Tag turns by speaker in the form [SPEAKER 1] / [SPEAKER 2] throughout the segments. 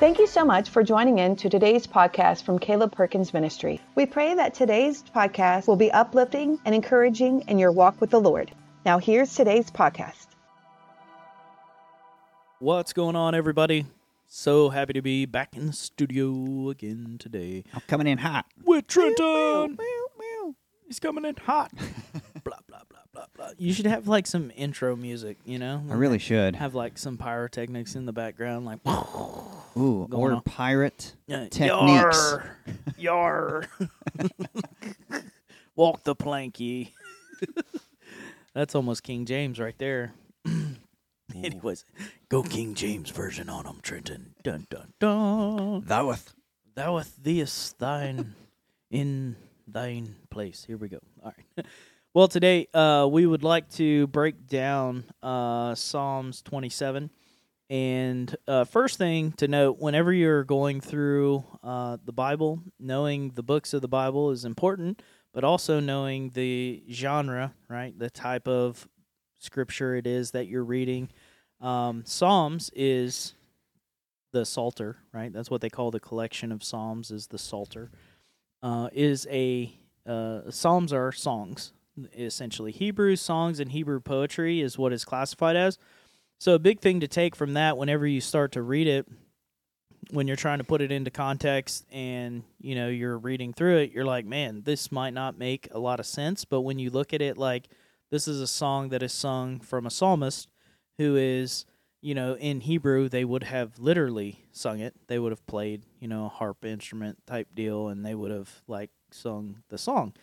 [SPEAKER 1] Thank you so much for joining in to today's podcast from Caleb Perkins Ministry. We pray that today's podcast will be uplifting and encouraging in your walk with the Lord. Now, here's today's podcast.
[SPEAKER 2] What's going on, everybody? So happy to be back in the studio again today
[SPEAKER 3] I'm coming in hot.
[SPEAKER 2] with Trenton. Meow, meow, He's coming in hot. blah blah blah blah blah. You should have like some intro music, you know?
[SPEAKER 3] I really should.
[SPEAKER 2] have like some pyrotechnics in the background, like
[SPEAKER 3] Ooh, or
[SPEAKER 2] on.
[SPEAKER 3] pirate
[SPEAKER 2] uh,
[SPEAKER 3] techniques.
[SPEAKER 2] Yar, yar. Walk the planky. That's almost King James right there. Anyways, go King James version on him, Trenton. Dun dun dun.
[SPEAKER 3] Thou'th.
[SPEAKER 2] Thou art theist thine in thine place. Here we go. All right. Well, today uh, we would like to break down uh, Psalms 27. And uh, first thing to note whenever you're going through uh, the Bible, knowing the books of the Bible is important, but also knowing the genre, right? The type of scripture it is that you're reading. Um, Psalms is the Psalter, right? That's what they call the collection of Psalms is the Psalter. Uh, is a uh, Psalms are songs essentially. Hebrew songs and Hebrew poetry is what is classified as. So a big thing to take from that whenever you start to read it, when you're trying to put it into context and you know you're reading through it, you're like, man, this might not make a lot of sense. But when you look at it like this is a song that is sung from a psalmist who is you know, in Hebrew, they would have literally sung it. They would have played, you know, a harp instrument type deal, and they would have like sung the song.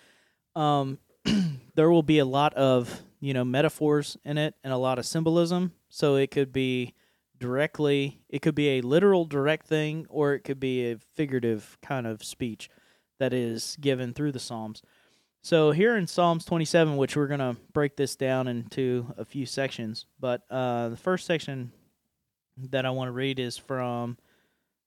[SPEAKER 2] Um, there will be a lot of, you know, metaphors in it and a lot of symbolism. So it could be directly, it could be a literal direct thing, or it could be a figurative kind of speech that is given through the Psalms. So here in Psalms 27, which we're going to break this down into a few sections, but uh, the first section that I want to read is from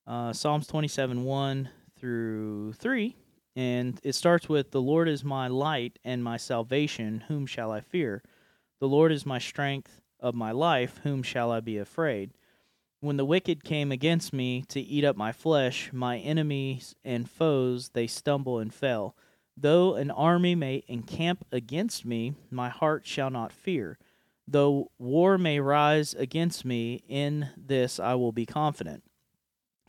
[SPEAKER 2] uh, Psalms 27 1 through 3. And it starts with The Lord is my light and my salvation, whom shall I fear? The Lord is my strength of my life, whom shall I be afraid? When the wicked came against me to eat up my flesh, my enemies and foes, they stumble and fell. Though an army may encamp against me, my heart shall not fear. Though war may rise against me, in this I will be confident.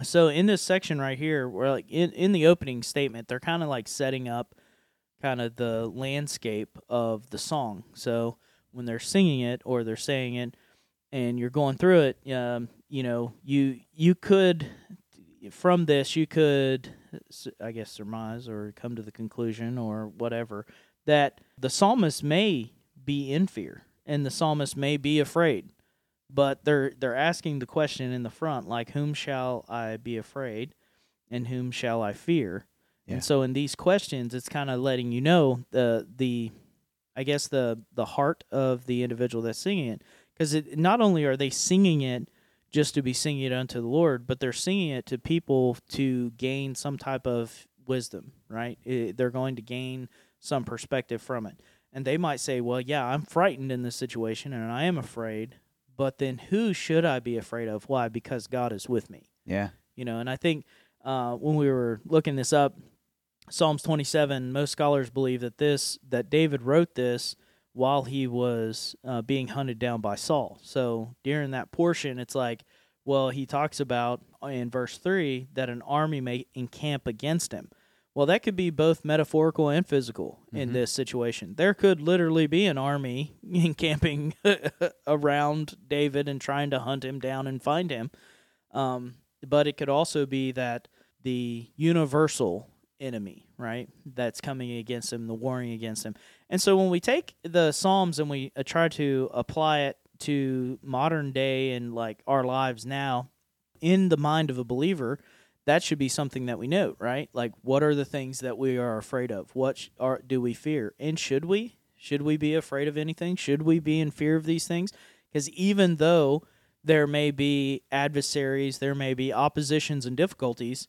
[SPEAKER 2] So in this section right here, where like in, in the opening statement, they're kind of like setting up kind of the landscape of the song. So when they're singing it or they're saying it, and you're going through it, um, you know, you you could from this you could i guess surmise or come to the conclusion or whatever that the psalmist may be in fear and the psalmist may be afraid but they're they're asking the question in the front like whom shall I be afraid and whom shall I fear
[SPEAKER 3] Yeah.
[SPEAKER 2] and so in these questions it's kind of letting you know the the I guess the the heart of the individual that's singing it because it not only are they singing it just to be singing it unto the Lord, but they're singing it to people to gain some type of wisdom, right? It, they're going to gain some perspective from it. And they might say, well, yeah, I'm frightened in this situation and I am afraid, but then who should I be afraid of? Why? Because God is with me.
[SPEAKER 3] Yeah.
[SPEAKER 2] You know, and I think uh, when we were looking this up, Psalms 27, most scholars believe that this, that David wrote this while he was uh, being hunted down by Saul. So during that portion, it's like, well, he talks about in verse 3 that an army may encamp against him. Well, that could be both metaphorical and physical in
[SPEAKER 3] Mhm.
[SPEAKER 2] this situation. There could literally be an army encamping around David and trying to hunt him down and find him. Um, but it could also be that the universal enemy, right, that's coming against him, the warring against him. And so when we take the Psalms and we uh, try to apply it to modern day and like our lives now, in the mind of a believer, that should be something that we note, right? Like, what are the things that we are afraid of? What are do we fear? And should we? Should we be afraid of anything? Should we be in fear of these things? Because even though there may be adversaries, there may be oppositions and difficulties,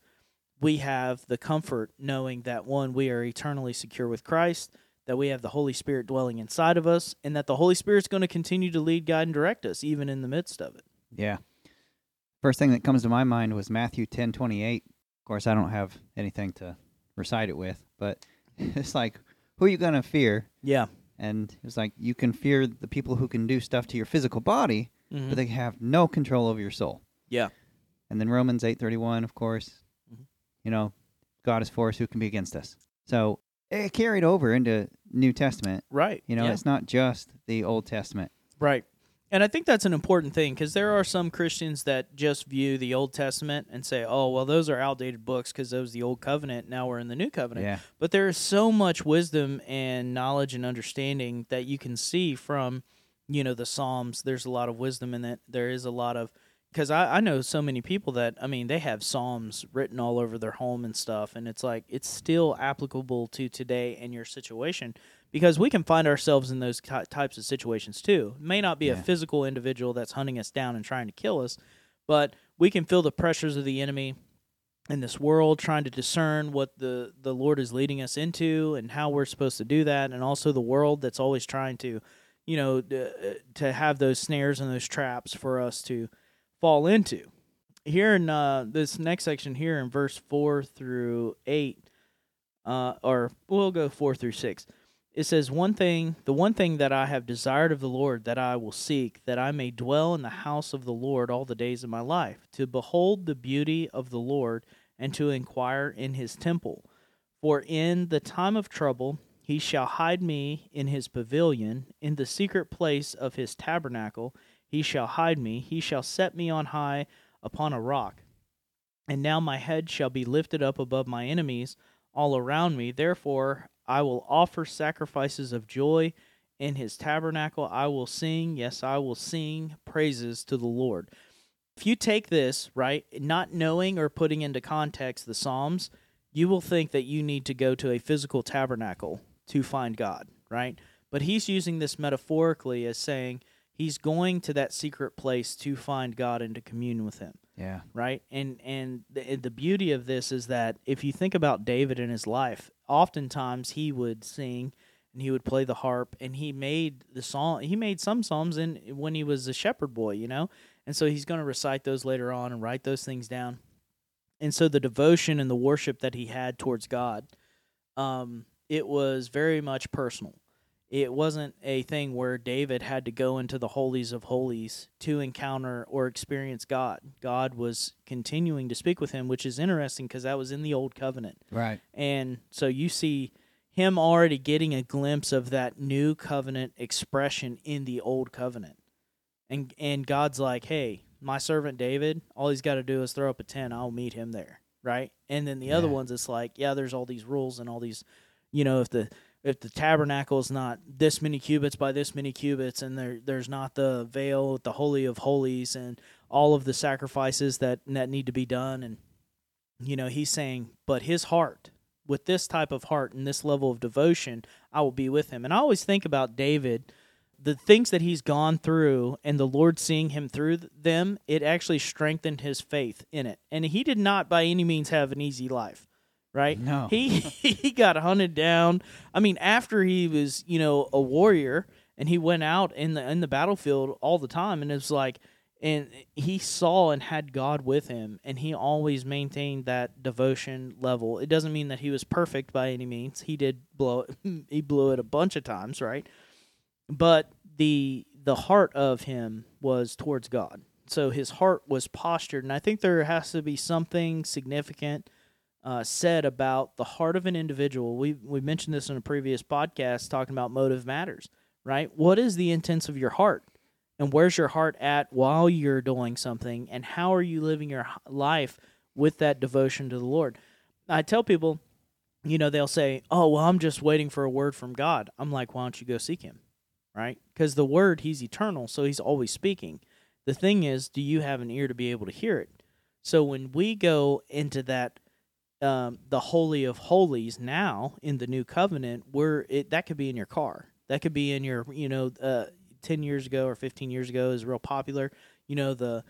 [SPEAKER 2] we have the comfort knowing that one, we are eternally secure with Christ, that we have the Holy Spirit dwelling inside of us, and that the Holy Spirit's going to continue to lead, guide, and direct us even in the midst of it.
[SPEAKER 3] Yeah. First thing that comes to my mind was Matthew ten twenty eight. Of course, I don't have anything to recite it with, but it's like, who are you gonna fear?
[SPEAKER 2] Yeah.
[SPEAKER 3] And it's like you can fear the people who can do stuff to your physical body,
[SPEAKER 2] Mhm.
[SPEAKER 3] but they have no control over your soul.
[SPEAKER 2] Yeah.
[SPEAKER 3] And then Romans eight thirty one, of course,
[SPEAKER 2] Mhm.
[SPEAKER 3] you know, God is for us, who can be against us? So it carried over into New Testament.
[SPEAKER 2] Right.
[SPEAKER 3] You know,
[SPEAKER 2] yeah.
[SPEAKER 3] it's not just the Old Testament.
[SPEAKER 2] Right. And I think that's an important thing because there are some Christians that just view the Old Testament and say, oh, well, those are outdated books because those the Old Covenant. Now we're in the New Covenant.
[SPEAKER 3] Yeah.
[SPEAKER 2] But there is so much wisdom and knowledge and understanding that you can see from, you know, the Psalms. There's a lot of wisdom in it. There is a lot of, because I, I know so many people that, I mean, they have Psalms written all over their home and stuff. And it's like, it's still applicable to today and your situation because we can find ourselves in those ty- types of situations too. It may not be a physical individual that's hunting us down and trying to kill us, but we can feel the pressures of the enemy in this world, trying to discern what the the Lord is leading us into and how we're supposed to do that, and also the world that's always trying to, you know, d- uh, to have those snares and those traps for us to fall into. Here in uh, this next section here in verse four through eight, uh, or we'll go four through six. It says, One thing, the one thing that I have desired of the Lord that I will seek, that I may dwell in the house of the Lord all the days of my life, to behold the beauty of the Lord, and to inquire in his temple. For in the time of trouble he shall hide me in his pavilion, in the secret place of his tabernacle he shall hide me, he shall set me on high upon a rock. And now my head shall be lifted up above my enemies all around me. Therefore, I will offer sacrifices of joy in his tabernacle. I will sing, yes, I will sing praises to the Lord. If you take this, right, not knowing or putting into context the Psalms, you will think that you need to go to a physical tabernacle to find God, right? But he's using this metaphorically as saying he's going to that secret place to find God and to commune with him
[SPEAKER 3] Yeah.
[SPEAKER 2] right? And and the, the beauty of this is that if you think about David in his life, oftentimes he would sing and he would play the harp and he made the song he made some psalms in when he was a shepherd boy, you know? And so he's going to recite those later on and write those things down. And so the devotion and the worship that he had towards God um it was very much personal. It wasn't a thing where David had to go into the holies of holies to encounter or experience God. God was continuing to speak with him, which is interesting because that was in the old covenant.
[SPEAKER 3] Right.
[SPEAKER 2] And so you see him already getting a glimpse of that new covenant expression in the old covenant. And and God's like, "Hey, my servant David, all he's got to do is throw up a tent, I'll meet him there." Right? And then the other ones it's like, yeah, there's all these rules and all these, you know, if the if the tabernacle is not this many cubits by this many cubits and there there's not the veil, the holy of holies and all of the sacrifices that that need to be done and you know, he's saying, but his heart, with this type of heart and this level of devotion, I will be with him. And I always think about David, the things that he's gone through and the Lord seeing him through them, it actually strengthened his faith in it. And he did not by any means have an easy life, right?
[SPEAKER 3] No.
[SPEAKER 2] He he got hunted down. I mean, after he was, you know, a warrior and he went out in the in the battlefield all the time and it was like and he saw and had God with him, and he always maintained that devotion level. It doesn't mean that he was perfect by any means. He did blow it, he blew it a bunch of times, right? But the the heart of him was towards God. So his heart was postured, and I think there has to be something significant uh, said about the heart of an individual. We we mentioned this in a previous podcast talking about motive matters, right? What is the intents of your heart? and where's your heart at while you're doing something? And how are you living your life with that devotion to the lord? I tell people you know they'll say oh well i'm just waiting for a word from god. I'm like why don't you go seek him? Right? Because the word he's eternal so he's always speaking. The thing is do you have an ear to be able to hear it? So when we go into that um, the holy of holies now in the new covenant where it that could be in your car. That could be in your you know uh, 10 years ago or 15 years ago is real popular you know the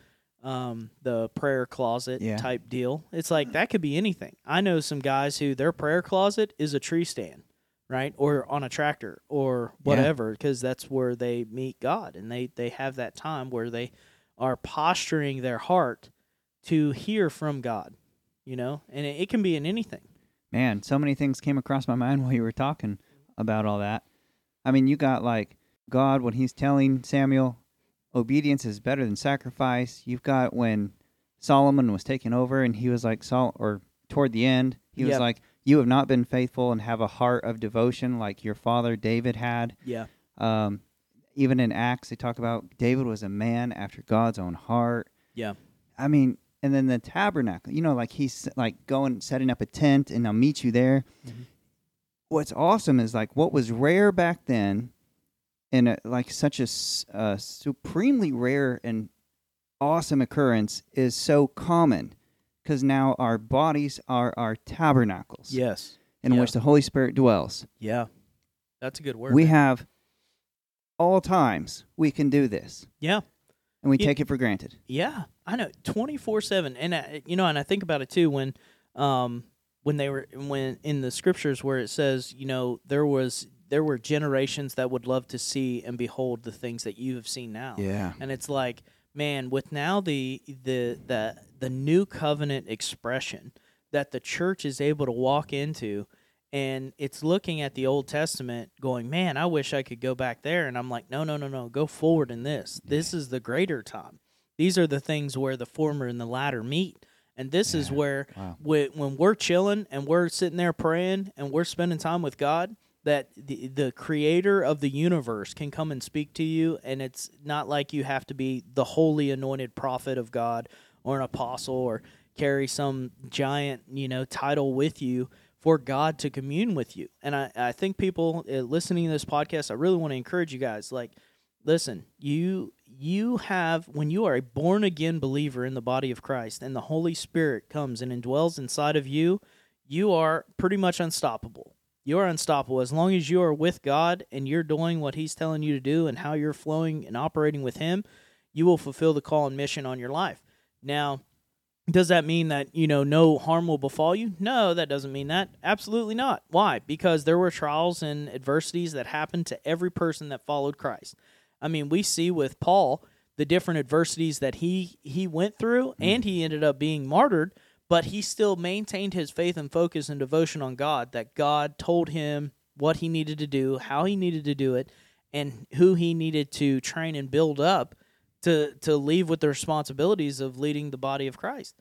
[SPEAKER 2] um the prayer closet
[SPEAKER 3] Yeah.
[SPEAKER 2] type deal. It's like that could be anything. I know some guys who their prayer closet is a tree stand right? Or on a tractor or whatever because that's where they meet god and they they have that time where they are posturing their heart to hear from God, you know, and it, it can be in anything.
[SPEAKER 3] Man, so many things came across my mind while you were talking about all that. I mean, you got like God when he's telling Samuel, obedience is better than sacrifice. You've got when Solomon was taking over and he was like, Sol, or toward the end, he was like, You have not been faithful and have a heart of devotion like your father David had.
[SPEAKER 2] Yeah.
[SPEAKER 3] Um, even in Acts, they talk about David was a man after God's own heart.
[SPEAKER 2] Yeah.
[SPEAKER 3] I mean, and then the tabernacle, you know, like he's like going, setting up a tent and I'll meet you there.
[SPEAKER 2] Mhm.
[SPEAKER 3] What's awesome is like what was rare back then and uh, like such a uh, supremely rare and awesome occurrence is so common because now our bodies are our tabernacles
[SPEAKER 2] Yes.
[SPEAKER 3] in
[SPEAKER 2] yeah.
[SPEAKER 3] which the Holy Spirit dwells.
[SPEAKER 2] Yeah. That's a good word.
[SPEAKER 3] we
[SPEAKER 2] man.
[SPEAKER 3] have all times we can do this
[SPEAKER 2] Yeah.
[SPEAKER 3] and we
[SPEAKER 2] Yeah.
[SPEAKER 3] take it for granted.
[SPEAKER 2] Yeah, I know, twenty four seven, and I, you know, and I think about it too when, um, when they were when in the scriptures where it says, you know, there was there were generations that would love to see and behold the things that you have seen now,
[SPEAKER 3] Yeah.
[SPEAKER 2] and it's like, man, with now the the the the new covenant expression that the church is able to walk into. And it's looking at the Old Testament, going, man, I wish I could go back there. And I'm like, no, no, no, no, go forward in this. This is the greater time. These are the things where the former and the latter meet. And this is where
[SPEAKER 3] Wow.
[SPEAKER 2] when, when we're chilling and we're sitting there praying and we're spending time with God, that the, the creator of the universe can come and speak to you. And it's not like you have to be the holy anointed prophet of God or an apostle or carry some giant, you know, title with you for God to commune with you. And I, I think people uh, listening to this podcast, I really want to encourage you guys like, listen, you you have when you are a born again believer in the body of Christ and the Holy Spirit comes and indwells inside of you, you are pretty much unstoppable. You are unstoppable. As long as you are with God and you're doing what He's telling you to do and how you're flowing and operating with Him, you will fulfill the call and mission on your life. Now, does that mean that you know no harm will befall you? No that doesn't mean that. Absolutely not. Why? Because there were trials and adversities that happened to every person that followed christ i mean we see with paul the different adversities that he he went through mm. and he ended up being martyred but he still maintained his faith and focus and devotion on god that god told him what he needed to do how he needed to do it and who he needed to train and build up to to leave with the responsibilities of leading the body of Christ.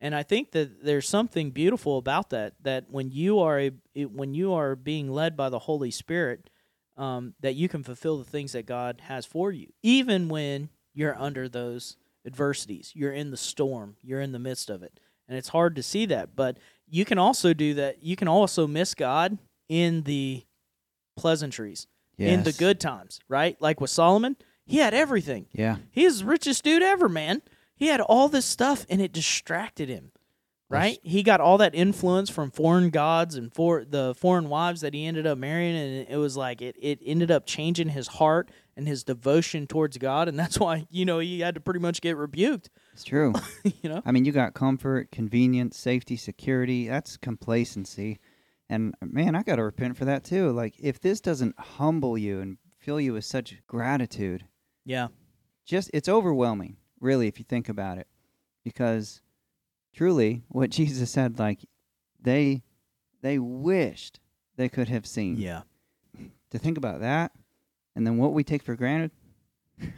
[SPEAKER 2] And I think that there's something beautiful about that. That when you are a when you are being led by the Holy Spirit, um, that you can fulfill the things that God has for you, even when you're under those adversities. You're in the storm. You're in the midst of it, and it's hard to see that. But you can also do that. You can also miss God in the pleasantries, in the good times, right? Like with Solomon, he had everything.
[SPEAKER 3] Yeah.
[SPEAKER 2] He's the richest dude ever, man. He had all this stuff and it distracted him. Right? He got all that influence from foreign gods and for the foreign wives that he ended up marrying and it was like it, it ended up changing his heart and his devotion towards God and that's why, you know, he had to pretty much get rebuked,
[SPEAKER 3] It's true.
[SPEAKER 2] you know?
[SPEAKER 3] I mean, you got comfort, convenience, safety, security. That's complacency. And man, I got to repent for that too. Like, if this doesn't humble you and fill you with such gratitude,
[SPEAKER 2] Yeah.
[SPEAKER 3] just it's overwhelming, really, if you think about it. Because truly, what Jesus said, like, they they wished they could have seen.
[SPEAKER 2] Yeah.
[SPEAKER 3] To think about that, and then what we take for granted.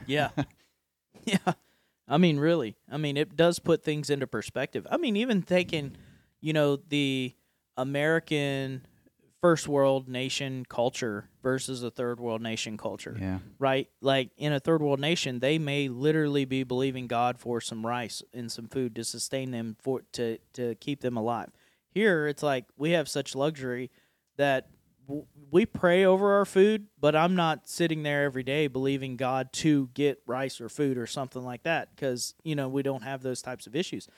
[SPEAKER 2] Yeah. yeah. I mean, really. I mean, it does put things into perspective. I mean, even taking, you know, the American first world nation culture versus a third world nation culture,
[SPEAKER 3] Yeah.
[SPEAKER 2] right? Like in a third world nation, they may literally be believing God for some rice and some food to sustain them for to to keep them alive. Here, it's like we have such luxury that w- we pray over our food, but I'm not sitting there every day believing God to get rice or food or something like that because, you know, we don't have those types of issues.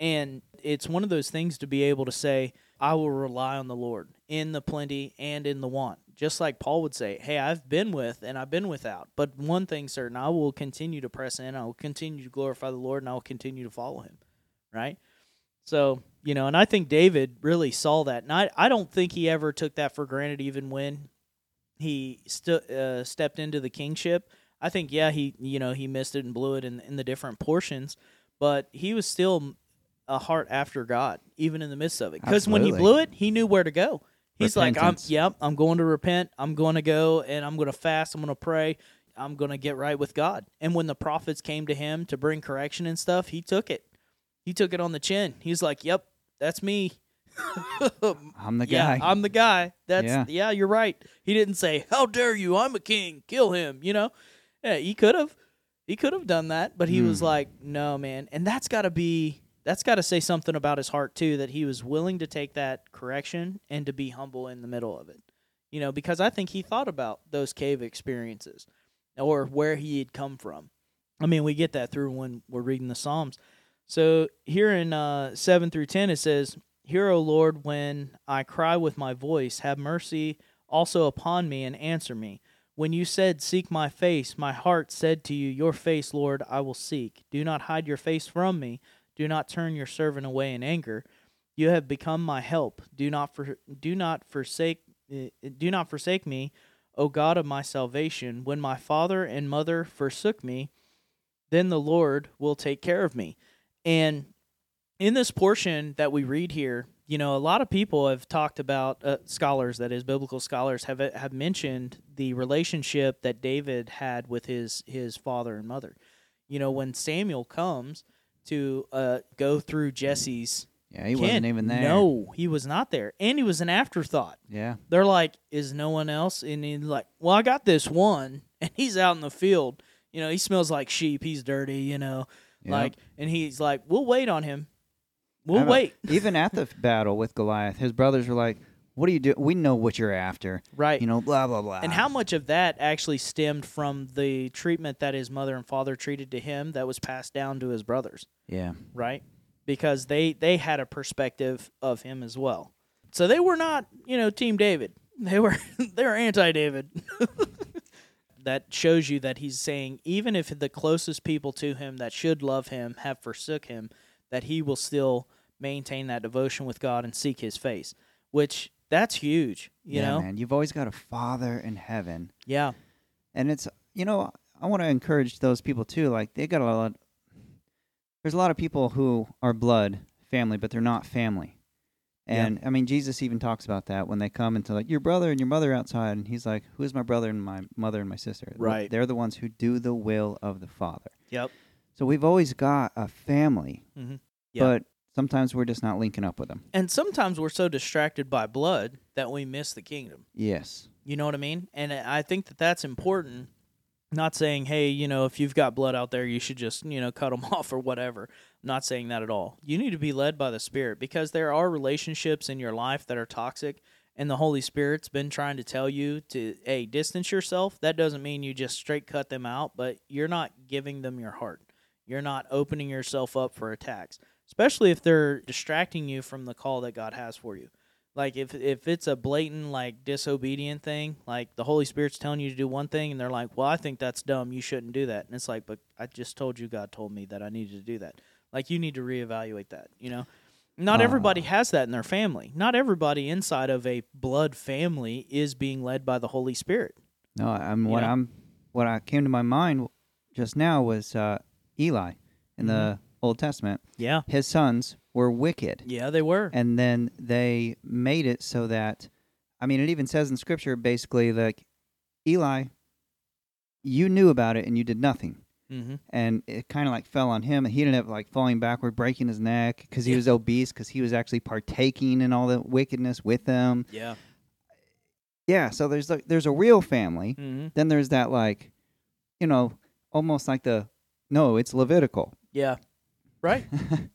[SPEAKER 2] And it's one of those things to be able to say, I will rely on the Lord in the plenty and in the want. Just like Paul would say, Hey, I've been with and I've been without. But one thing certain, I will continue to press in, I will continue to glorify the Lord, and I will continue to follow him. Right? So, you know, and I think David really saw that. And I, I don't think he ever took that for granted, even when he stu- uh, stepped into the kingship. I think, yeah, he, you know, he missed it and blew it in, in the different portions. but he was still a heart after God, even in the midst of it. Because when he blew it, he knew where to go. He's like, I'm, yep, I'm going to repent. I'm going to go and I'm going to fast. I'm going to pray. I'm going to get right with God. And when the prophets came to him to bring correction and stuff, he took it. He took it on the chin. He's like, yep, that's me.
[SPEAKER 3] I'm the
[SPEAKER 2] yeah,
[SPEAKER 3] guy.
[SPEAKER 2] I'm the guy. That's yeah.
[SPEAKER 3] Yeah.
[SPEAKER 2] you're right. He didn't say, "How dare you? I'm a king. Kill him." You know, yeah, he could have, he could have done that, but he was
[SPEAKER 3] Hmm.
[SPEAKER 2] like, "No, man." And that's got to be, that's got to say something about his heart too, that he was willing to take that correction and to be humble in the middle of it. You know, because I think he thought about those cave experiences or where he had come from. I mean, we get that through when we're reading the Psalms. So here in uh, seven through ten, it says, Hear, O Lord, when I cry with my voice, have mercy also upon me and answer me. When you said, Seek my face, my heart said to you, Your face, Lord, I will seek. Do not hide your face from me. Do not turn your servant away in anger. You have become my help. Do not for, do not forsake uh, do not forsake me, O God of my salvation. When my father and mother forsook me, then the Lord will take care of me. And in this portion that we read here, you know, a lot of people have talked about uh, scholars, that is, biblical scholars, have have mentioned the relationship that David had with his his father and mother. You know, when Samuel comes to uh, go through Jesse's,
[SPEAKER 3] yeah, he
[SPEAKER 2] kin,
[SPEAKER 3] wasn't even there.
[SPEAKER 2] No, he was not there, and he was an afterthought.
[SPEAKER 3] Yeah.
[SPEAKER 2] They're like, "Is no one else?" And he's like, "Well, I got this one, and he's out in the field. You know, he smells like sheep. He's dirty. You know,
[SPEAKER 3] Yep.
[SPEAKER 2] like." And he's like, "We'll wait on him. We'll wait."
[SPEAKER 3] Even at the battle with Goliath, his brothers were like, "What do you do? We know what you're after."
[SPEAKER 2] Right.
[SPEAKER 3] You know, blah blah blah.
[SPEAKER 2] and how much of that actually stemmed from the treatment that his mother and father treated to him that was passed down to his brothers,
[SPEAKER 3] Yeah.
[SPEAKER 2] right? Because they they had a perspective of him as well. So they were not, you know, team David. They were they were anti-David. that shows you that he's saying even if the closest people to him that should love him have forsook him, that he will still maintain that devotion with God and seek his face, which that's huge, you
[SPEAKER 3] yeah,
[SPEAKER 2] know?
[SPEAKER 3] man. You've always got a Father in heaven,
[SPEAKER 2] Yeah.
[SPEAKER 3] and it's you know I want to encourage those people too. Like they got a lot. There's a lot of people who are blood family, but they're not family.
[SPEAKER 2] Yeah.
[SPEAKER 3] And I mean, Jesus even talks about that when they come into like your brother and your mother outside, and he's like, "Who is my brother and my mother and my sister?"
[SPEAKER 2] Right.
[SPEAKER 3] They're the ones who do the will of the Father.
[SPEAKER 2] Yep.
[SPEAKER 3] So we've always got a family,
[SPEAKER 2] Mhm. Yeah.
[SPEAKER 3] but sometimes we're just not linking up with them.
[SPEAKER 2] And sometimes we're so distracted by blood that we miss the kingdom.
[SPEAKER 3] Yes.
[SPEAKER 2] You know what I mean? And I think that that's important. Not saying, hey, you know, if you've got blood out there, you should just, you know, cut them off or whatever. I'm not saying that at all. You need to be led by the Spirit because there are relationships in your life that are toxic, and the Holy Spirit's been trying to tell you to, hey, distance yourself. That doesn't mean you just straight cut them out, but you're not giving them your heart. You're not opening yourself up for attacks, especially if they're distracting you from the call that God has for you. Like if if it's a blatant like disobedient thing, like the Holy Spirit's telling you to do one thing and they're like, "Well, I think that's dumb. You shouldn't do that." And it's like, "But I just told you God told me that I needed to do that." Like you need to reevaluate that, you know? Not
[SPEAKER 3] Ah.
[SPEAKER 2] everybody has that in their family. Not everybody inside of a blood family is being led by the Holy Spirit.
[SPEAKER 3] No, I'm
[SPEAKER 2] You
[SPEAKER 3] what
[SPEAKER 2] know?
[SPEAKER 3] I'm what I came to my mind just now was uh, Eli in the Old Testament.
[SPEAKER 2] Yeah.
[SPEAKER 3] His sons were wicked,
[SPEAKER 2] Yeah, they were.
[SPEAKER 3] and then they made it so that, I mean, it even says in Scripture basically like, Eli, you knew about it and you did nothing.
[SPEAKER 2] Mhm.
[SPEAKER 3] And it kind of like fell on him, and he ended up like falling backward, breaking his neck because he
[SPEAKER 2] Yeah.
[SPEAKER 3] was obese, because he was actually partaking in all the wickedness with them.
[SPEAKER 2] Yeah.
[SPEAKER 3] Yeah, so there's like there's a real family,
[SPEAKER 2] Mhm.
[SPEAKER 3] then there's that like you know almost like the no it's levitical
[SPEAKER 2] Yeah. Right.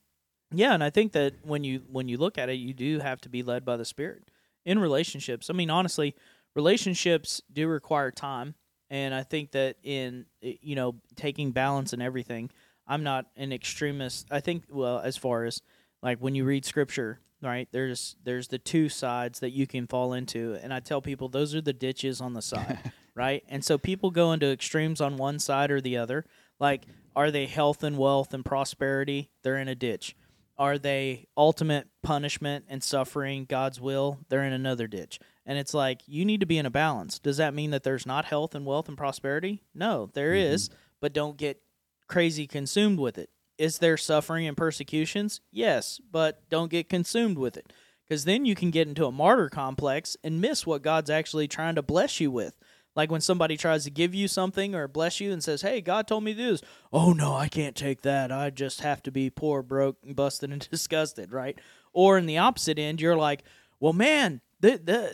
[SPEAKER 2] yeah, and I think that when you when you look at it, you do have to be led by the Spirit in relationships. I mean, honestly, relationships do require time, and I think that in eh, you know taking balance and everything, I'm not an extremist. I think well, as far as like when you read scripture, right? There's there's the two sides that you can fall into, and I tell people those are the ditches on the side, right? And so people go into extremes on one side or the other. Like, are they health and wealth and prosperity? They're in a ditch. Are they ultimate punishment and suffering, God's will? They're in another ditch. And it's like you need to be in a balance. Does that mean that there's not health and wealth and prosperity? No, there mm-hmm. is, but don't get crazy consumed with it. Is there suffering and persecutions? Yes, but don't get consumed with it. Because then you can get into a martyr complex and miss what God's actually trying to bless you with. Like when somebody tries to give you something or bless you and says, Hey, God told me to do this. Oh, no, I can't take that. I just have to be poor, broke, busted, and disgusted, right? Or in the opposite end, you're like, Well, man, th- th-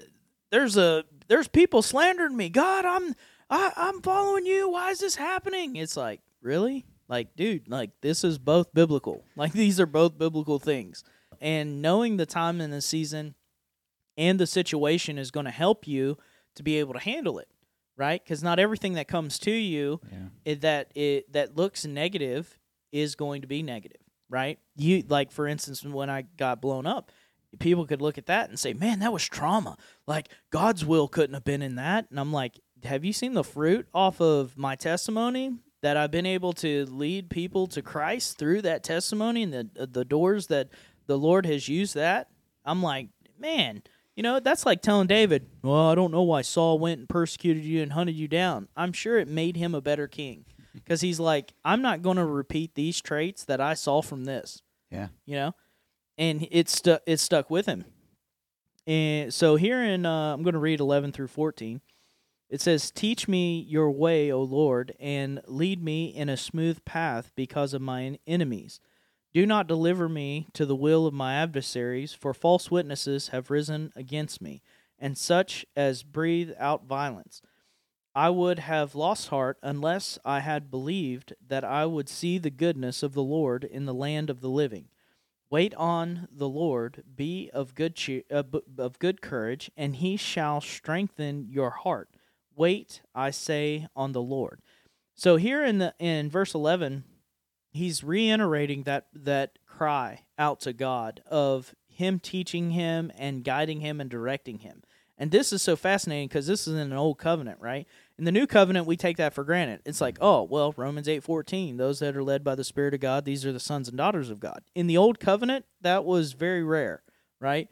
[SPEAKER 2] there's a there's people slandering me. God, I'm I, I'm following you. Why is this happening? It's like, really? Like, dude, like this is both biblical. Like these are both biblical things. And knowing the time and the season and the situation is going to help you to be able to handle it, right? Because not everything that comes to you
[SPEAKER 3] Yeah.
[SPEAKER 2] it, that it that looks negative is going to be negative, right? You like for instance when I got blown up, people could look at that and say, "Man, that was trauma. Like God's will couldn't have been in that." And I'm like, "Have you seen the fruit off of my testimony that I've been able to lead people to Christ through that testimony and the the doors that the Lord has used that?" I'm like, "Man, you know, that's like telling David, "Well, I don't know why Saul went and persecuted you and hunted you down." I'm sure it made him a better king because he's like, "I'm not going to repeat these traits that I saw from this."
[SPEAKER 3] Yeah.
[SPEAKER 2] You know, and it stuck. It stuck with him. And so here in, uh, I'm going to read 11 through 14. It says, "Teach me your way, O Lord, and lead me in a smooth path because of my enemies." Do not deliver me to the will of my adversaries, for false witnesses have risen against me, and such as breathe out violence. I would have lost heart unless I had believed that I would see the goodness of the Lord in the land of the living. Wait on the Lord, be of good cheer, uh, of good courage, and he shall strengthen your heart. Wait, I say, on the Lord. So here in the in verse 11, he's reiterating that that cry out to God of him teaching him and guiding him and directing him. And this is so fascinating because this is in an old covenant, right? In the new covenant, we take that for granted. It's like, oh, well, Romans eight fourteen, those that are led by the Spirit of God, these are the sons and daughters of God. In the old covenant, that was very rare, right?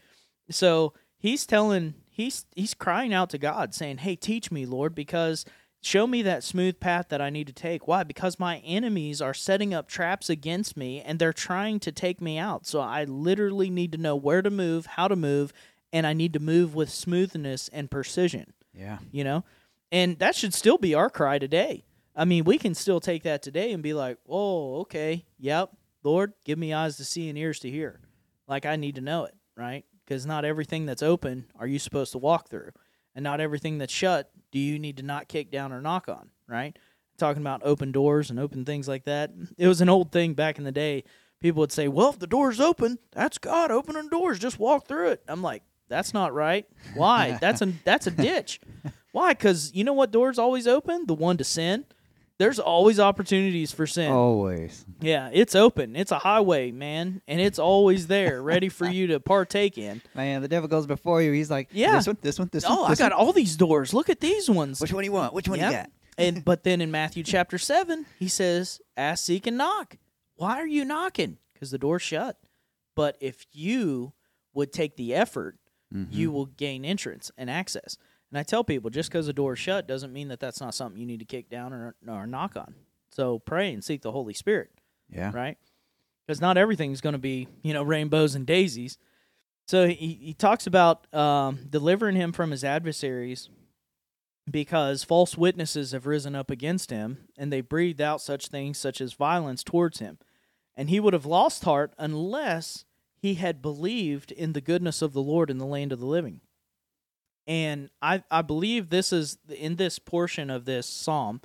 [SPEAKER 2] So he's telling he's he's crying out to God, saying, Hey, teach me, Lord, because show me that smooth path that I need to take. Why? Because my enemies are setting up traps against me and they're trying to take me out. So I literally need to know where to move, how to move, and I need to move with smoothness and precision,
[SPEAKER 3] Yeah.
[SPEAKER 2] you know? And that should still be our cry today. I mean, we can still take that today and be like, oh, okay, yep, Lord, give me eyes to see and ears to hear. Like I need to know it, right? Because not everything that's open are you supposed to walk through. And not everything that's shut do you need to not kick down or knock on, right? Talking about open doors and open things like that. It was an old thing back in the day. People would say, well, if the door's open, that's God opening doors. Just walk through it. I'm like, that's not right. Why? that's a that's a ditch. Why? Because you know what door's always open? The one to sin. There's always opportunities for sin.
[SPEAKER 3] Always.
[SPEAKER 2] Yeah, it's open. It's a highway, man, and it's always there, ready for you to partake in.
[SPEAKER 3] Man, the devil goes before you. He's like,
[SPEAKER 2] Yeah.
[SPEAKER 3] this one, this one, this
[SPEAKER 2] Oh,
[SPEAKER 3] one.
[SPEAKER 2] I got
[SPEAKER 3] one.
[SPEAKER 2] all these doors. Look at these ones.
[SPEAKER 3] Which one do you want? Which one
[SPEAKER 2] Yep.
[SPEAKER 3] you got?
[SPEAKER 2] and but then in Matthew chapter seven, he says, "Ask, seek, and knock." Why are you knocking? Because the door's shut. But if you would take the effort, mm-hmm. you will gain entrance and access. And I tell people, just because the door is shut doesn't mean that that's not something you need to kick down or, or knock on. So pray and seek the Holy Spirit.
[SPEAKER 3] Yeah.
[SPEAKER 2] right? Because not everything's going to be, you know, rainbows and daisies. So he, he talks about um, delivering him from his adversaries because false witnesses have risen up against him and they breathed out such things such as violence towards him. And he would have lost heart unless he had believed in the goodness of the Lord in the land of the living. And I, I believe this is in this portion of this psalm,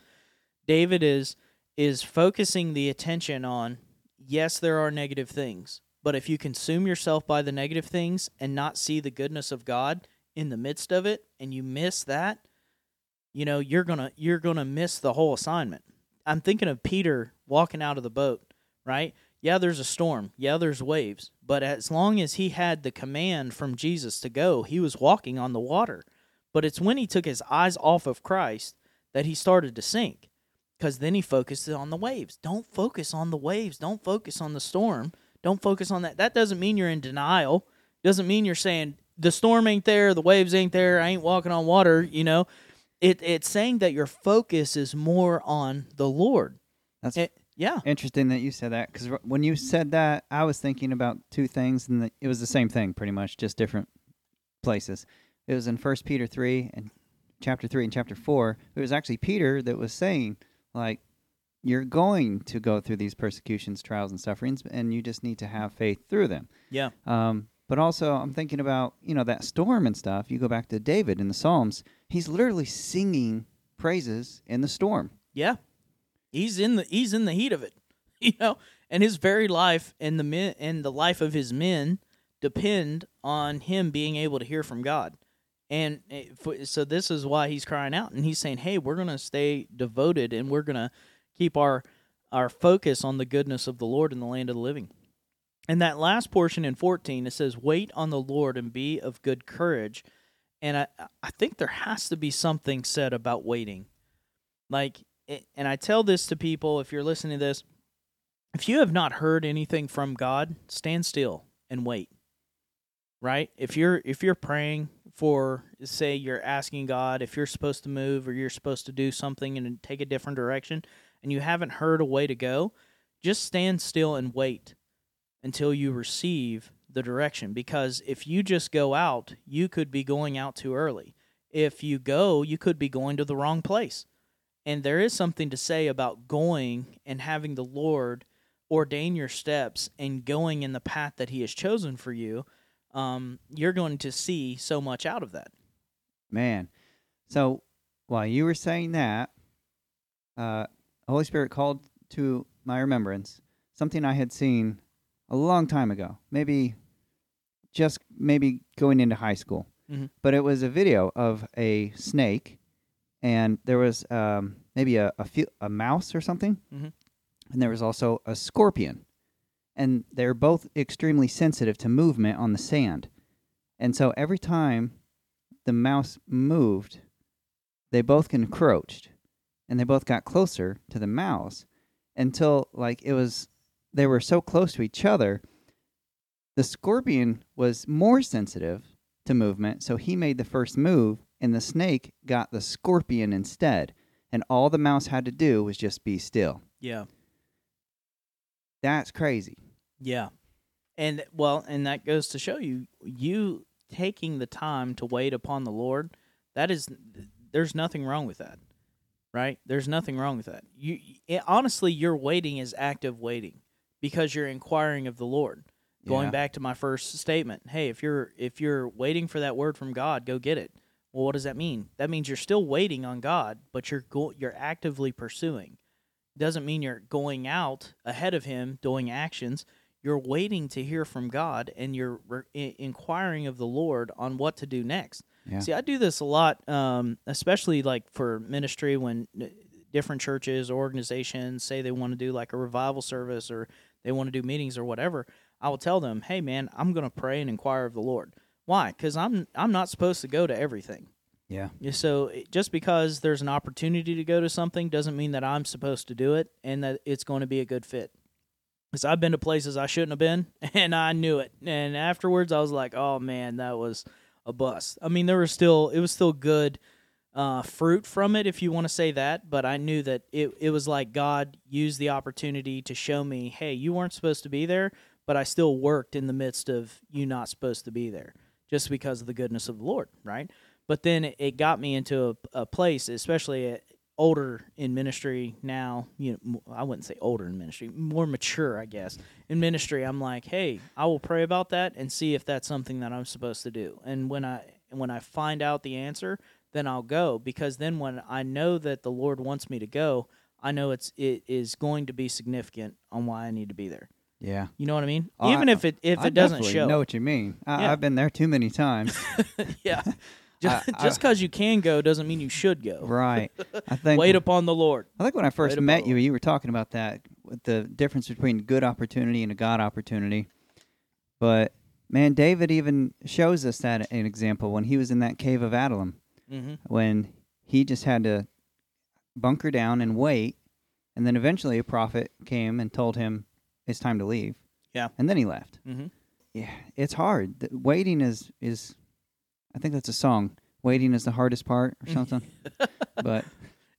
[SPEAKER 2] David is is focusing the attention on yes, there are negative things, but if you consume yourself by the negative things and not see the goodness of God in the midst of it and you miss that, you know, you're going to you're going to miss the whole assignment. I'm thinking of Peter walking out of the boat, right? Yeah, there's a storm. Yeah, there's waves. But as long as he had the command from Jesus to go, he was walking on the water. But it's when he took his eyes off of Christ that he started to sink because then he focused on the waves. Don't focus on the waves. Don't focus on the storm. Don't focus on that. That doesn't mean you're in denial. Doesn't mean you're saying the storm ain't there, the waves ain't there, I ain't walking on water. You know, it it's saying that your focus is more on the Lord.
[SPEAKER 3] That's
[SPEAKER 2] It- Yeah.
[SPEAKER 3] interesting that you said that because when you said that, I was thinking about two things, and the, it was the same thing, pretty much, just different places. It was in First Peter three and chapter three and chapter four. It was actually Peter that was saying, like, you're going to go through these persecutions, trials, and sufferings, and you just need to have faith through them.
[SPEAKER 2] Yeah.
[SPEAKER 3] Um, but also, I'm thinking about you know that storm and stuff. You go back to David in the Psalms; he's literally singing praises in the storm.
[SPEAKER 2] Yeah. He's in the he's in the heat of it. You know, and his very life and the men and the life of his men depend on him being able to hear from God. And eh, so this is why he's crying out and he's saying, "Hey, we're going to stay devoted and we're going to keep our our focus on the goodness of the Lord in the land of the living." And that last portion in 14 it says, "Wait on the Lord and be of good courage." And I I think there has to be something said about waiting. Like and I tell this to people if you're listening to this, if you have not heard anything from God, stand still and wait. Right? If you're if you're praying for say you're asking God if you're supposed to move or you're supposed to do something and take a different direction and you haven't heard a way to go, just stand still and wait until you receive the direction because if you just go out, you could be going out too early. If you go, you could be going to the wrong place. And there is something to say about going and having the Lord ordain your steps and going in the path that He has chosen for you. Um, you're going to see so much out of that.
[SPEAKER 3] Man. So while you were saying that, uh, Holy Spirit called to my remembrance something I had seen a long time ago, maybe just maybe going into high school.
[SPEAKER 2] Mhm.
[SPEAKER 3] But it was a video of a snake, and there was um, maybe a a, few, a mouse or something,
[SPEAKER 2] Mhm.
[SPEAKER 3] and there was also a scorpion, and they're both extremely sensitive to movement on the sand, and so every time the mouse moved, they both encroached, and they both got closer to the mouse until like it was they were so close to each other. The scorpion was more sensitive to movement, so he made the first move, and the snake got the scorpion instead. And all the mouse had to do was just be still.
[SPEAKER 2] Yeah.
[SPEAKER 3] That's crazy.
[SPEAKER 2] Yeah. And well, and that goes to show you you taking the time to wait upon the Lord, that is there's nothing wrong with that. Right? There's nothing wrong with that. You it, honestly your waiting is active waiting because you're inquiring of the Lord. Going
[SPEAKER 3] Yeah.
[SPEAKER 2] back to my first statement, hey, if you're if you're waiting for that word from God, go get it. Well, what does that mean? That means you're still waiting on God, but you're go- you're actively pursuing. Doesn't mean you're going out ahead of him doing actions you're waiting to hear from God and you're re- inquiring of the Lord on what to do next.
[SPEAKER 3] Yeah.
[SPEAKER 2] See, I do this a lot, um, especially like for ministry when uh, different churches or organizations say they want to do like a revival service or they want to do meetings or whatever. I will tell them, "Hey, man, I'm going to pray and inquire of the Lord." Why? Because I'm I'm not supposed to go to everything.
[SPEAKER 3] Yeah.
[SPEAKER 2] So just because there's an opportunity to go to something doesn't mean that I'm supposed to do it and that it's going to be a good fit. Because I've been to places I shouldn't have been, and I knew it. And afterwards, I was like, "Oh man, that was a bust." I mean, there was still it was still good uh, fruit from it, if you want to say that. But I knew that it it was like God used the opportunity to show me, "Hey, you weren't supposed to be there," but I still worked in the midst of you not supposed to be there, just because of the goodness of the Lord, right? But then it, got me into a, a place, especially at, older in ministry now. You know, I wouldn't say older in ministry, more mature, I guess. In ministry, I'm like, hey, I will pray about that and see if that's something that I'm supposed to do. And when I when I find out the answer, then I'll go because then when I know that the Lord wants me to go, I know it's it is going to be significant on why I need to be there.
[SPEAKER 3] Yeah.
[SPEAKER 2] You know what I mean?
[SPEAKER 3] Oh,
[SPEAKER 2] Even
[SPEAKER 3] I-
[SPEAKER 2] if it if
[SPEAKER 3] I
[SPEAKER 2] it doesn't show.
[SPEAKER 3] know what you mean. I,
[SPEAKER 2] Yeah.
[SPEAKER 3] I've been there too many times.
[SPEAKER 2] yeah. Just because you can go doesn't mean you should go.
[SPEAKER 3] right. I think
[SPEAKER 2] Wait upon the Lord.
[SPEAKER 3] I think when I first
[SPEAKER 2] Wait
[SPEAKER 3] met you, you were talking about that the difference between good opportunity and a God opportunity. But man, David even shows us that an example when he was in that cave of Adullam,
[SPEAKER 2] hmm
[SPEAKER 3] when he just had to bunker down and wait, and then eventually a prophet came and told him it's time to leave.
[SPEAKER 2] Yeah.
[SPEAKER 3] and then he left.
[SPEAKER 2] hmm
[SPEAKER 3] Yeah, it's hard. The- Waiting is is, I think that's a song. Waiting is the hardest part or something. but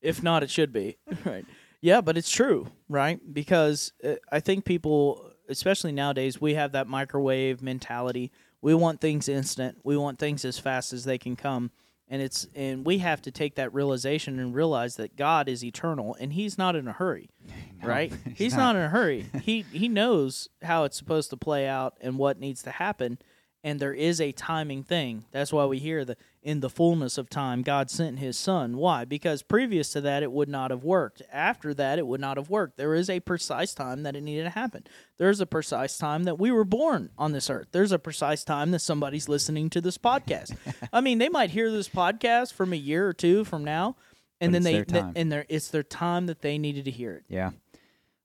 [SPEAKER 2] If not, it should be right. Yeah, but it's true, right? Because uh, I think people, especially nowadays, we have that microwave mentality. We want things instant. We want things as fast as they can come. And it's and we have to take that realization and realize that God is eternal and he's not in a hurry.
[SPEAKER 3] No,
[SPEAKER 2] right?
[SPEAKER 3] he's
[SPEAKER 2] He's
[SPEAKER 3] not.
[SPEAKER 2] not in a hurry. he he knows how it's supposed to play out and what needs to happen and there is a timing thing. That's why we hear the in the fullness of time God sent his son. Why? Because previous to that it would not have worked. After that it would not have worked. There is a precise time that it needed to happen. There's a precise time that we were born on this earth. There's a precise time that somebody's listening to this podcast. I mean, they might hear this podcast from a year or two from now and
[SPEAKER 3] But
[SPEAKER 2] then they
[SPEAKER 3] their time.
[SPEAKER 2] and their it's their time that they needed to hear it.
[SPEAKER 3] Yeah.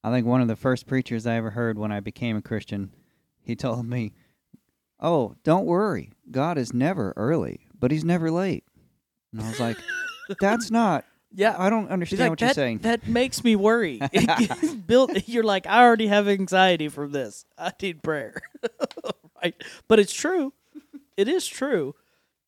[SPEAKER 3] I think one of the first preachers I ever heard when I became a Christian, he told me, "Oh, don't worry. God is never early, but he's never late." And I was like, "That's not
[SPEAKER 2] Yeah,
[SPEAKER 3] I don't understand
[SPEAKER 2] like,
[SPEAKER 3] what you're saying."
[SPEAKER 2] That makes me worry. Built. You're like, I already have anxiety from this. I need prayer. right? But it's true. It is true,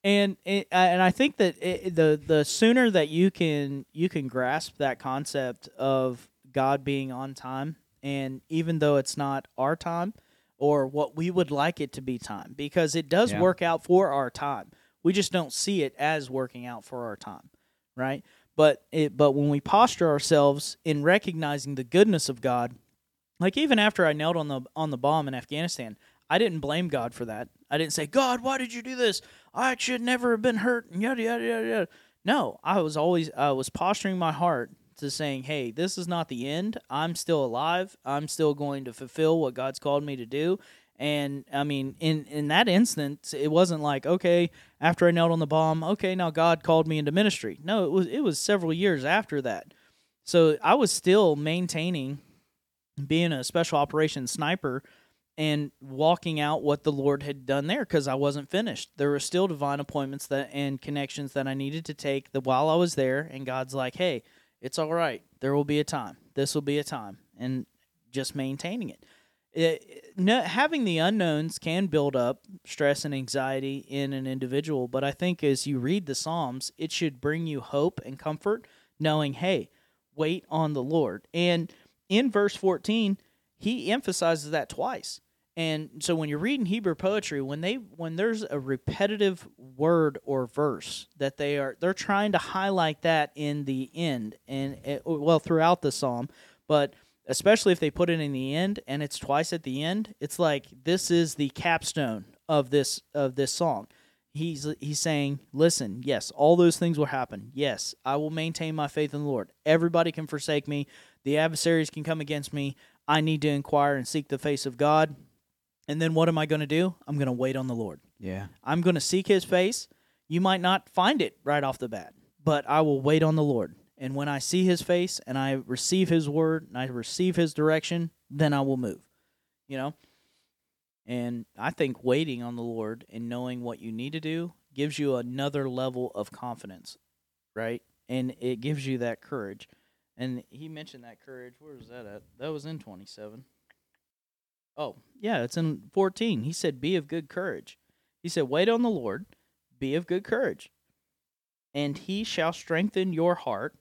[SPEAKER 2] and it, and I think that it, the the sooner that you can you can grasp that concept of God being on time, and even though it's not our time or what we would like it to be time, because it does
[SPEAKER 3] Yeah.
[SPEAKER 2] work out for our time. We just don't see it as working out for our time, right? but it but when we posture ourselves in recognizing the goodness of God, like even after I knelt on the on the bomb in Afghanistan, I didn't blame God for that. I didn't say, God, why did you do this? I should never have been hurt and yada yada yada yada. No, I was always I was posturing my heart to saying, Hey, this is not the end. I'm still alive. I'm still going to fulfill what God's called me to do. And I mean, in in that instance, it wasn't like okay, after I knelt on the bomb, okay, now God called me into ministry. No, it was it was several years after that. So I was still maintaining being a special operations sniper and walking out what the Lord had done there because I wasn't finished. There were still divine appointments that and connections that I needed to take the while I was there. And God's like, "Hey, it's all right. There will be a time. This will be a time," and just maintaining it. It, no, having the unknowns can build up stress and anxiety in an individual, but I think as you read the Psalms, it should bring you hope and comfort, knowing, "Hey, wait on the Lord." And in verse 14, he emphasizes that twice. And so when you're reading Hebrew poetry, when they when there's a repetitive word or verse that they are they're trying to highlight that in the end and it, well throughout the psalm, but especially if they put it in the end and it's twice at the end, it's like this is the capstone of this of this song. He's he's saying, "Listen, yes, all those things will happen. Yes, I will maintain my faith in the Lord. Everybody can forsake me. The adversaries can come against me. I need to inquire and seek the face of God. And then what am I going to do? I'm going to wait on the Lord.
[SPEAKER 3] Yeah.
[SPEAKER 2] I'm going to seek his face. You might not find it right off the bat, but I will wait on the Lord. And when I see his face and I receive his word and I receive his direction, then I will move. You know? And I think waiting on the Lord and knowing what you need to do gives you another level of confidence, right? And it gives you that courage. And he mentioned that courage. Where was that at? That was in 27. Oh, yeah, it's in 14. He said, Be of good courage. He said, Wait on the Lord, be of good courage, and he shall strengthen your heart.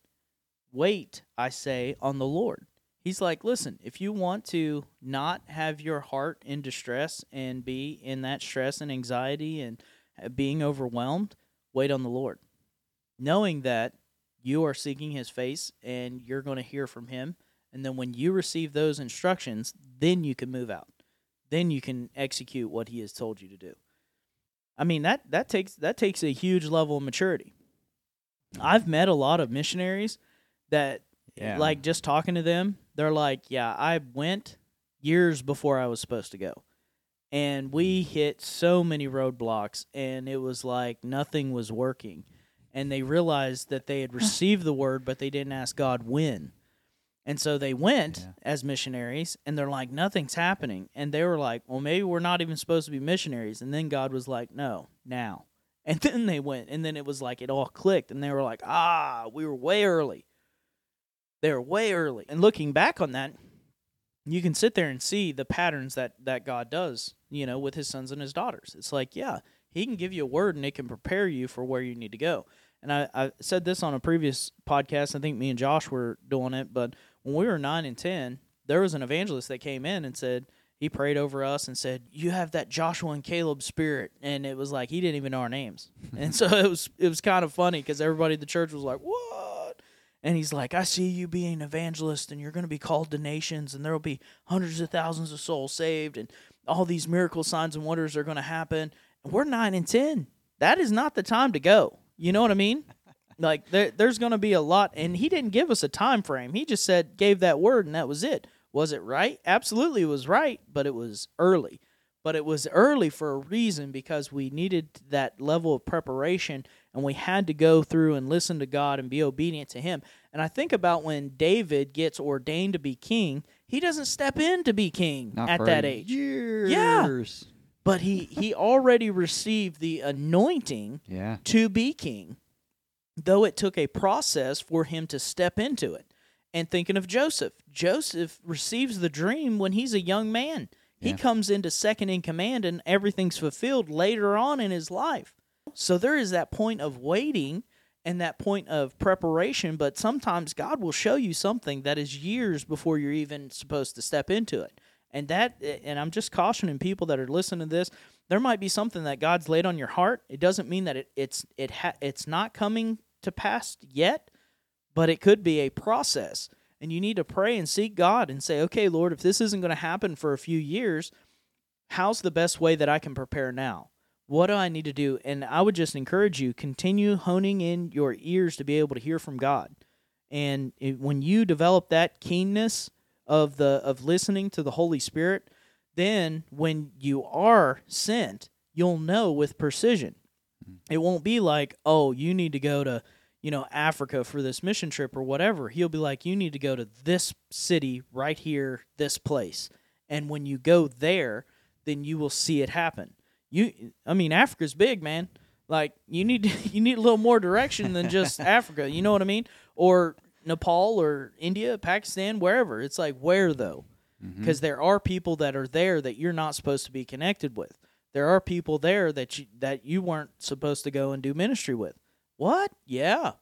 [SPEAKER 2] Wait, I say, on the Lord. He's like, Listen, if you want to not have your heart in distress and be in that stress and anxiety and uh, being overwhelmed, wait on the Lord. Knowing that you are seeking his face and you're going to hear from him. And then when you receive those instructions, then you can move out. Then you can execute what he has told you to do. I mean that that takes that takes a huge level of maturity. I've met a lot of missionaries that
[SPEAKER 3] Yeah.
[SPEAKER 2] like just talking to them, they're like, "Yeah, I went years before I was supposed to go." And we hmm. hit so many roadblocks and it was like nothing was working. And they realized that they had received the word but they didn't ask God when. And so they went
[SPEAKER 3] Yeah.
[SPEAKER 2] as missionaries and they're like, nothing's happening. And they were like, well, maybe we're not even supposed to be missionaries. And then God was like, no, now. And then they went. And then it was like, it all clicked. And they were like, ah, we were way early. They were way early. And looking back on that, you can sit there and see the patterns that, that God does, you know, with his sons and his daughters. It's like, yeah, he can give you a word and it can prepare you for where you need to go. And I, I said this on a previous podcast. I think me and Josh were doing it, but when we were nine and ten, there was an evangelist that came in and said he prayed over us and said, "You have that Joshua and Caleb spirit," and it was like he didn't even know our names, and so it was it was kind of funny because everybody at the church was like, "What?" And he's like, "I see you being an evangelist, and you're going to be called to nations, and there will be hundreds of thousands of souls saved, and all these miracle signs and wonders are going to happen." And we're nine and ten. That is not the time to go. You know what I mean? Like there, there's going to be a lot, and he didn't give us a time frame. He just said gave that word, and that was it. Was it right? Absolutely, it was right, but it was early. But it was early for a reason because we needed that level of preparation and we had to go through and listen to God and be obedient to Him. And I think about when David gets ordained to be king, he doesn't step in to be king
[SPEAKER 3] Not
[SPEAKER 2] at that age.
[SPEAKER 3] Years.
[SPEAKER 2] But he, he already received the anointing
[SPEAKER 3] Yeah.
[SPEAKER 2] to be king, though it took a process for him to step into it. And thinking of Joseph, Joseph receives the dream when he's a young man. He
[SPEAKER 3] Yeah.
[SPEAKER 2] comes into second in command and everything's fulfilled later on in his life. So there is that point of waiting and that point of preparation, but sometimes God will show you something that is years before you're even supposed to step into it. And that and I'm just cautioning people that are listening to this, there might be something that God's laid on your heart. It doesn't mean that it, it's it ha, it's not coming to pass yet, but it could be a process. And you need to pray and seek God and say, "Okay, Lord, if this isn't going to happen for a few years, how's the best way that I can prepare now? What do I need to do?" And I would just encourage you continue honing in your ears to be able to hear from God. And it, when you develop that keenness of the of listening to the Holy Spirit, then when you are sent, you'll know with precision. Mm-hmm. It won't be like, "Oh, you need to go to, you know, Africa for this mission trip or whatever." He'll be like, "You need to go to this city right here, this place." And when you go there, then you will see it happen. You I mean, Africa's big, man. Like you need you need a little more direction than just Africa. You know what I mean? Or Nepal or India, Pakistan, wherever. It's like where though? Mm-hmm. Because there are people that are there that you're not supposed to be connected with. There are people there that you that you weren't supposed to go and do ministry with. What? Yeah.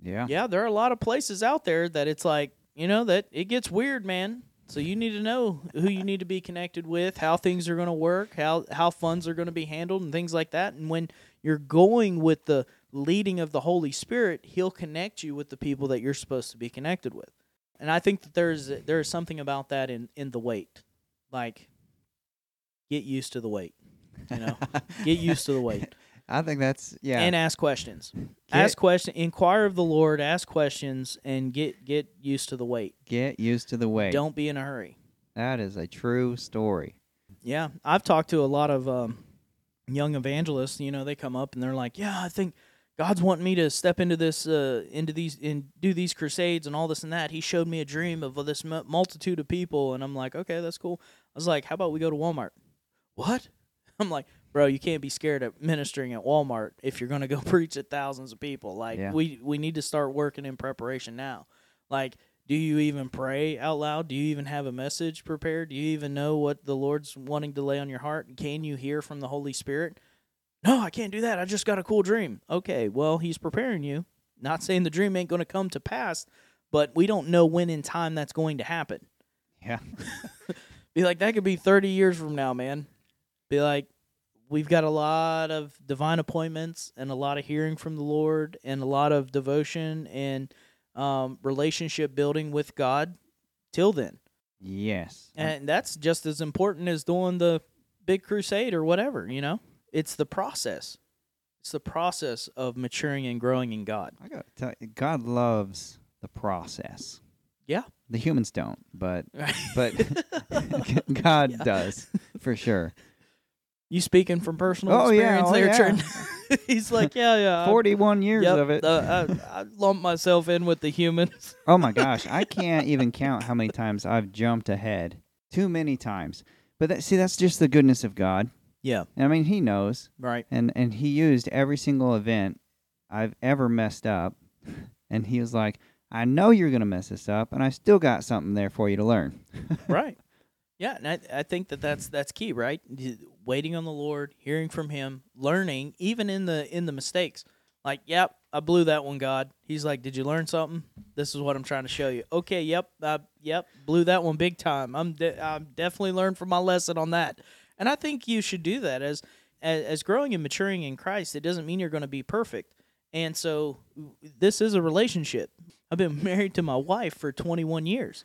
[SPEAKER 3] Yeah.
[SPEAKER 2] Yeah, there are a lot of places out there that it's like, you know, that it gets weird, man. So you need to know who you need to be connected with, how things are going to work, how how funds are going to be handled and things like that. And when you're going with the leading of the Holy Spirit, he'll connect you with the people that you're supposed to be connected with. And I think that there's there's something about that in in the wait. Like get used to the wait. You know, get used to the wait
[SPEAKER 3] I think that's yeah.
[SPEAKER 2] and ask questions. ask question, inquire of the Lord, ask questions, and get get used to the wait.
[SPEAKER 3] Get used to the way.
[SPEAKER 2] Don't be in a hurry.
[SPEAKER 3] That is a true story.
[SPEAKER 2] Yeah, I've talked to a lot of um, young evangelists. You know, they come up and they're like, "Yeah, I think God's wanting me to step into this, uh, into these, and do these crusades and all this and that." He showed me a dream of this mu- multitude of people, and I'm like, "Okay, that's cool." I was like, "How about we go to Walmart?" What? I'm like, bro, you can't be scared of ministering at Walmart if you're going to go preach at thousands of people. Like,
[SPEAKER 3] Yeah.
[SPEAKER 2] we we need to start working in preparation now. Like, do you even pray out loud? Do you even have a message prepared? Do you even know what the Lord's wanting to lay on your heart? Can you hear from the Holy Spirit? No, I can't do that. I just got a cool dream. Okay, well, He's preparing you. Not saying the dream ain't going to come to pass, but we don't know when in time that's going to happen.
[SPEAKER 3] Yeah.
[SPEAKER 2] Be like, that could be 30 years from now, man. Be like, we've got a lot of divine appointments and a lot of hearing from the Lord and a lot of devotion and um, relationship building with God till then.
[SPEAKER 3] Yes.
[SPEAKER 2] And that's just as important as doing the big crusade or whatever, you know? It's the process. It's the process of maturing and growing in God.
[SPEAKER 3] I got to tell you, God loves the process.
[SPEAKER 2] Yeah.
[SPEAKER 3] The humans don't, but but God
[SPEAKER 2] Yeah.
[SPEAKER 3] does for sure.
[SPEAKER 2] You speaking from personal
[SPEAKER 3] Oh, yeah,
[SPEAKER 2] experience
[SPEAKER 3] oh,
[SPEAKER 2] there,
[SPEAKER 3] yeah.
[SPEAKER 2] Trent? He's like, yeah, yeah. I-
[SPEAKER 3] Forty-one years
[SPEAKER 2] Yep,
[SPEAKER 3] of it.
[SPEAKER 2] uh, I, I lump myself in with the humans.
[SPEAKER 3] oh my gosh, I can't even count how many times I've jumped ahead. Too many times. But that, see, that's just the goodness of God.
[SPEAKER 2] Yeah,
[SPEAKER 3] I mean, He knows,
[SPEAKER 2] right.
[SPEAKER 3] and and He used every single event I've ever messed up, and He was like, "I know you're gonna mess this up, and I still got something there for you to learn."
[SPEAKER 2] right. Yeah, and I, I think that that's that's key, right? Waiting on the Lord, hearing from Him, learning, even in the in the mistakes. Like, yep, I blew that one, God. He's like, Did you learn something? This is what I'm trying to show you. Okay, yep, uh, yep, blew that one big time. I'm de- I'm definitely learned from my lesson on that. And I think you should do that as as, as growing and maturing in Christ. It doesn't mean you're going to be perfect. And so this is a relationship. I've been married to my wife for 21 years.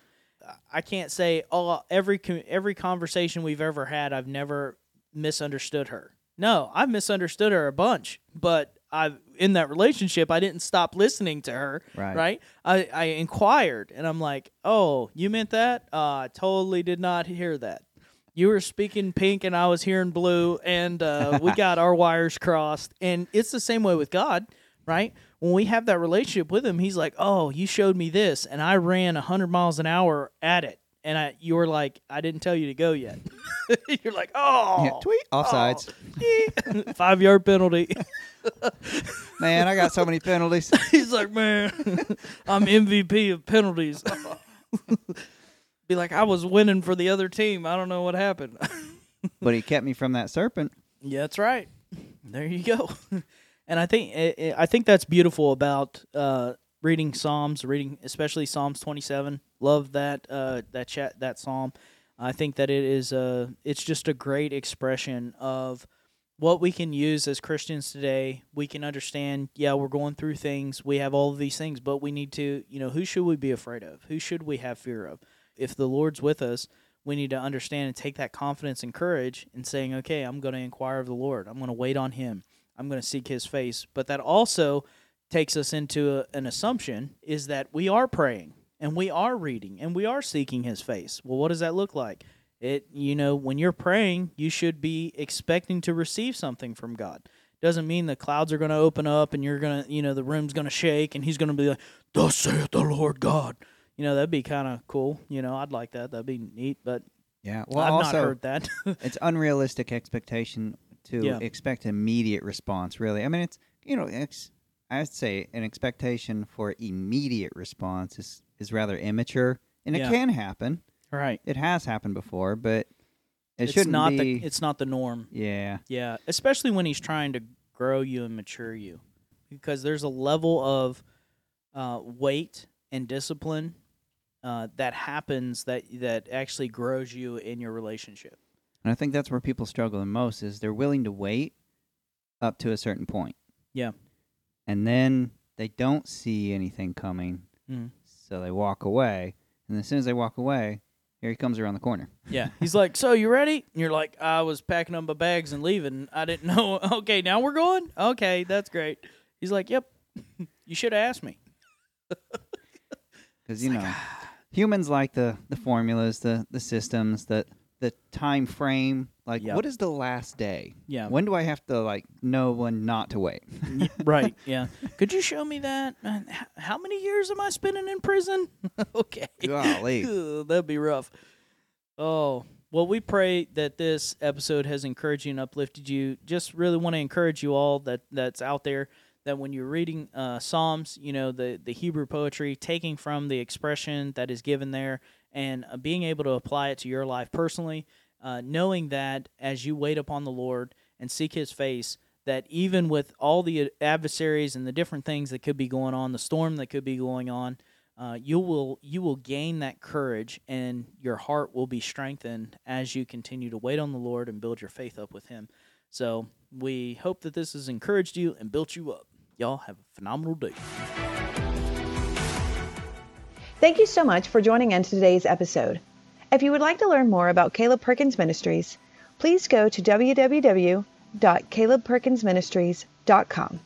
[SPEAKER 2] I can't say oh every every conversation we've ever had I've never misunderstood her. No, I've misunderstood her a bunch, but I in that relationship I didn't stop listening to her.
[SPEAKER 3] Right.
[SPEAKER 2] Right. I I inquired and I'm like, oh, you meant that? Uh, I totally did not hear that. You were speaking pink and I was hearing blue, and uh, we got our wires crossed. And it's the same way with God, right? When we have that relationship with Him, He's like, "Oh, you showed me this, and I ran hundred miles an hour at it." And I, you were like, I didn't tell you to go yet. You're like, oh,
[SPEAKER 3] Yeah, tweet offsides.
[SPEAKER 2] oh, five yard penalty.
[SPEAKER 3] Man, I got so many penalties.
[SPEAKER 2] He's like, man, I'm MVP of penalties. Be like, I was winning for the other team. I don't know what happened.
[SPEAKER 3] but he kept me from that serpent.
[SPEAKER 2] Yeah, that's right. There you go. and I think eh, eh, I think that's beautiful about uh, reading Psalms, reading especially Psalms 27. Love that uh, that chat that psalm. I think that it is a it's just a great expression of what we can use as Christians today. We can understand, yeah, we're going through things. We have all of these things, but we need to, you know, who should we be afraid of? Who should we have fear of? If the Lord's with us, we need to understand and take that confidence and courage in saying, okay, I'm going to inquire of the Lord. I'm going to wait on Him. I'm going to seek His face. But that also takes us into a, an assumption is that we are praying and we are reading and we are seeking His face. Well, what does that look like? It, you know, when you're praying, you should be expecting to receive something from God. Doesn't mean the clouds are going to open up and you're going to, you know, the room's going to shake and He's going to be like, "Thus saith the Lord God." You know, that'd be kind of cool. You know, I'd like that. That'd be neat. But
[SPEAKER 3] Yeah. Well,
[SPEAKER 2] I've
[SPEAKER 3] also,
[SPEAKER 2] not heard that.
[SPEAKER 3] it's unrealistic expectation to
[SPEAKER 2] Yeah.
[SPEAKER 3] expect immediate response. Really, I mean, it's you know, it's I'd say an expectation for immediate response is is rather immature, and it can happen.
[SPEAKER 2] right.
[SPEAKER 3] It has happened before, but it
[SPEAKER 2] it's
[SPEAKER 3] shouldn't
[SPEAKER 2] not
[SPEAKER 3] be.
[SPEAKER 2] the it's not the norm.
[SPEAKER 3] yeah,
[SPEAKER 2] Yeah, especially when he's trying to grow you and mature you, because there's a level of uh, weight and discipline uh, that happens that that actually grows you in your relationship.
[SPEAKER 3] and I think that's where people struggle the most is they're willing to wait up to a certain point.
[SPEAKER 2] Yeah.
[SPEAKER 3] And then they don't see anything coming,
[SPEAKER 2] Mhm.
[SPEAKER 3] so they walk away. And as soon as they walk away, here he comes around the corner.
[SPEAKER 2] Yeah, he's like, "So you ready?" And you're like, "I was packing up my bags and leaving. I didn't know." Okay, now we're going. Okay, that's great. He's like, "Yep, you should have asked me."
[SPEAKER 3] because you know humans like the the formulas the the systems the the time frame like
[SPEAKER 2] Yep.
[SPEAKER 3] what is the last day
[SPEAKER 2] Yeah,
[SPEAKER 3] when do i have to like know when not to wait
[SPEAKER 2] right. Yeah. Could you show me that? How many years am I spending in prison? okay.
[SPEAKER 3] Golly.
[SPEAKER 2] Ugh, That'd be rough. Oh, well, we pray that this episode has encouraged you and uplifted you. Just really want to encourage you all that that's out there that when you're reading uh, Psalms, you know the the Hebrew poetry, taking from the expression that is given there and uh, being able to apply it to your life personally, uh, knowing that as you wait upon the Lord and seek His face, that even with all the adversaries and the different things that could be going on, the storm that could be going on, uh, you will you will gain that courage, and your heart will be strengthened as you continue to wait on the Lord and build your faith up with Him. So we hope that this has encouraged you and built you up. Y'all have a phenomenal day.
[SPEAKER 1] Thank you so much for joining in today's episode. If you would like to learn more about Caleb Perkins Ministries, please go to www.calebperkinsministries.com.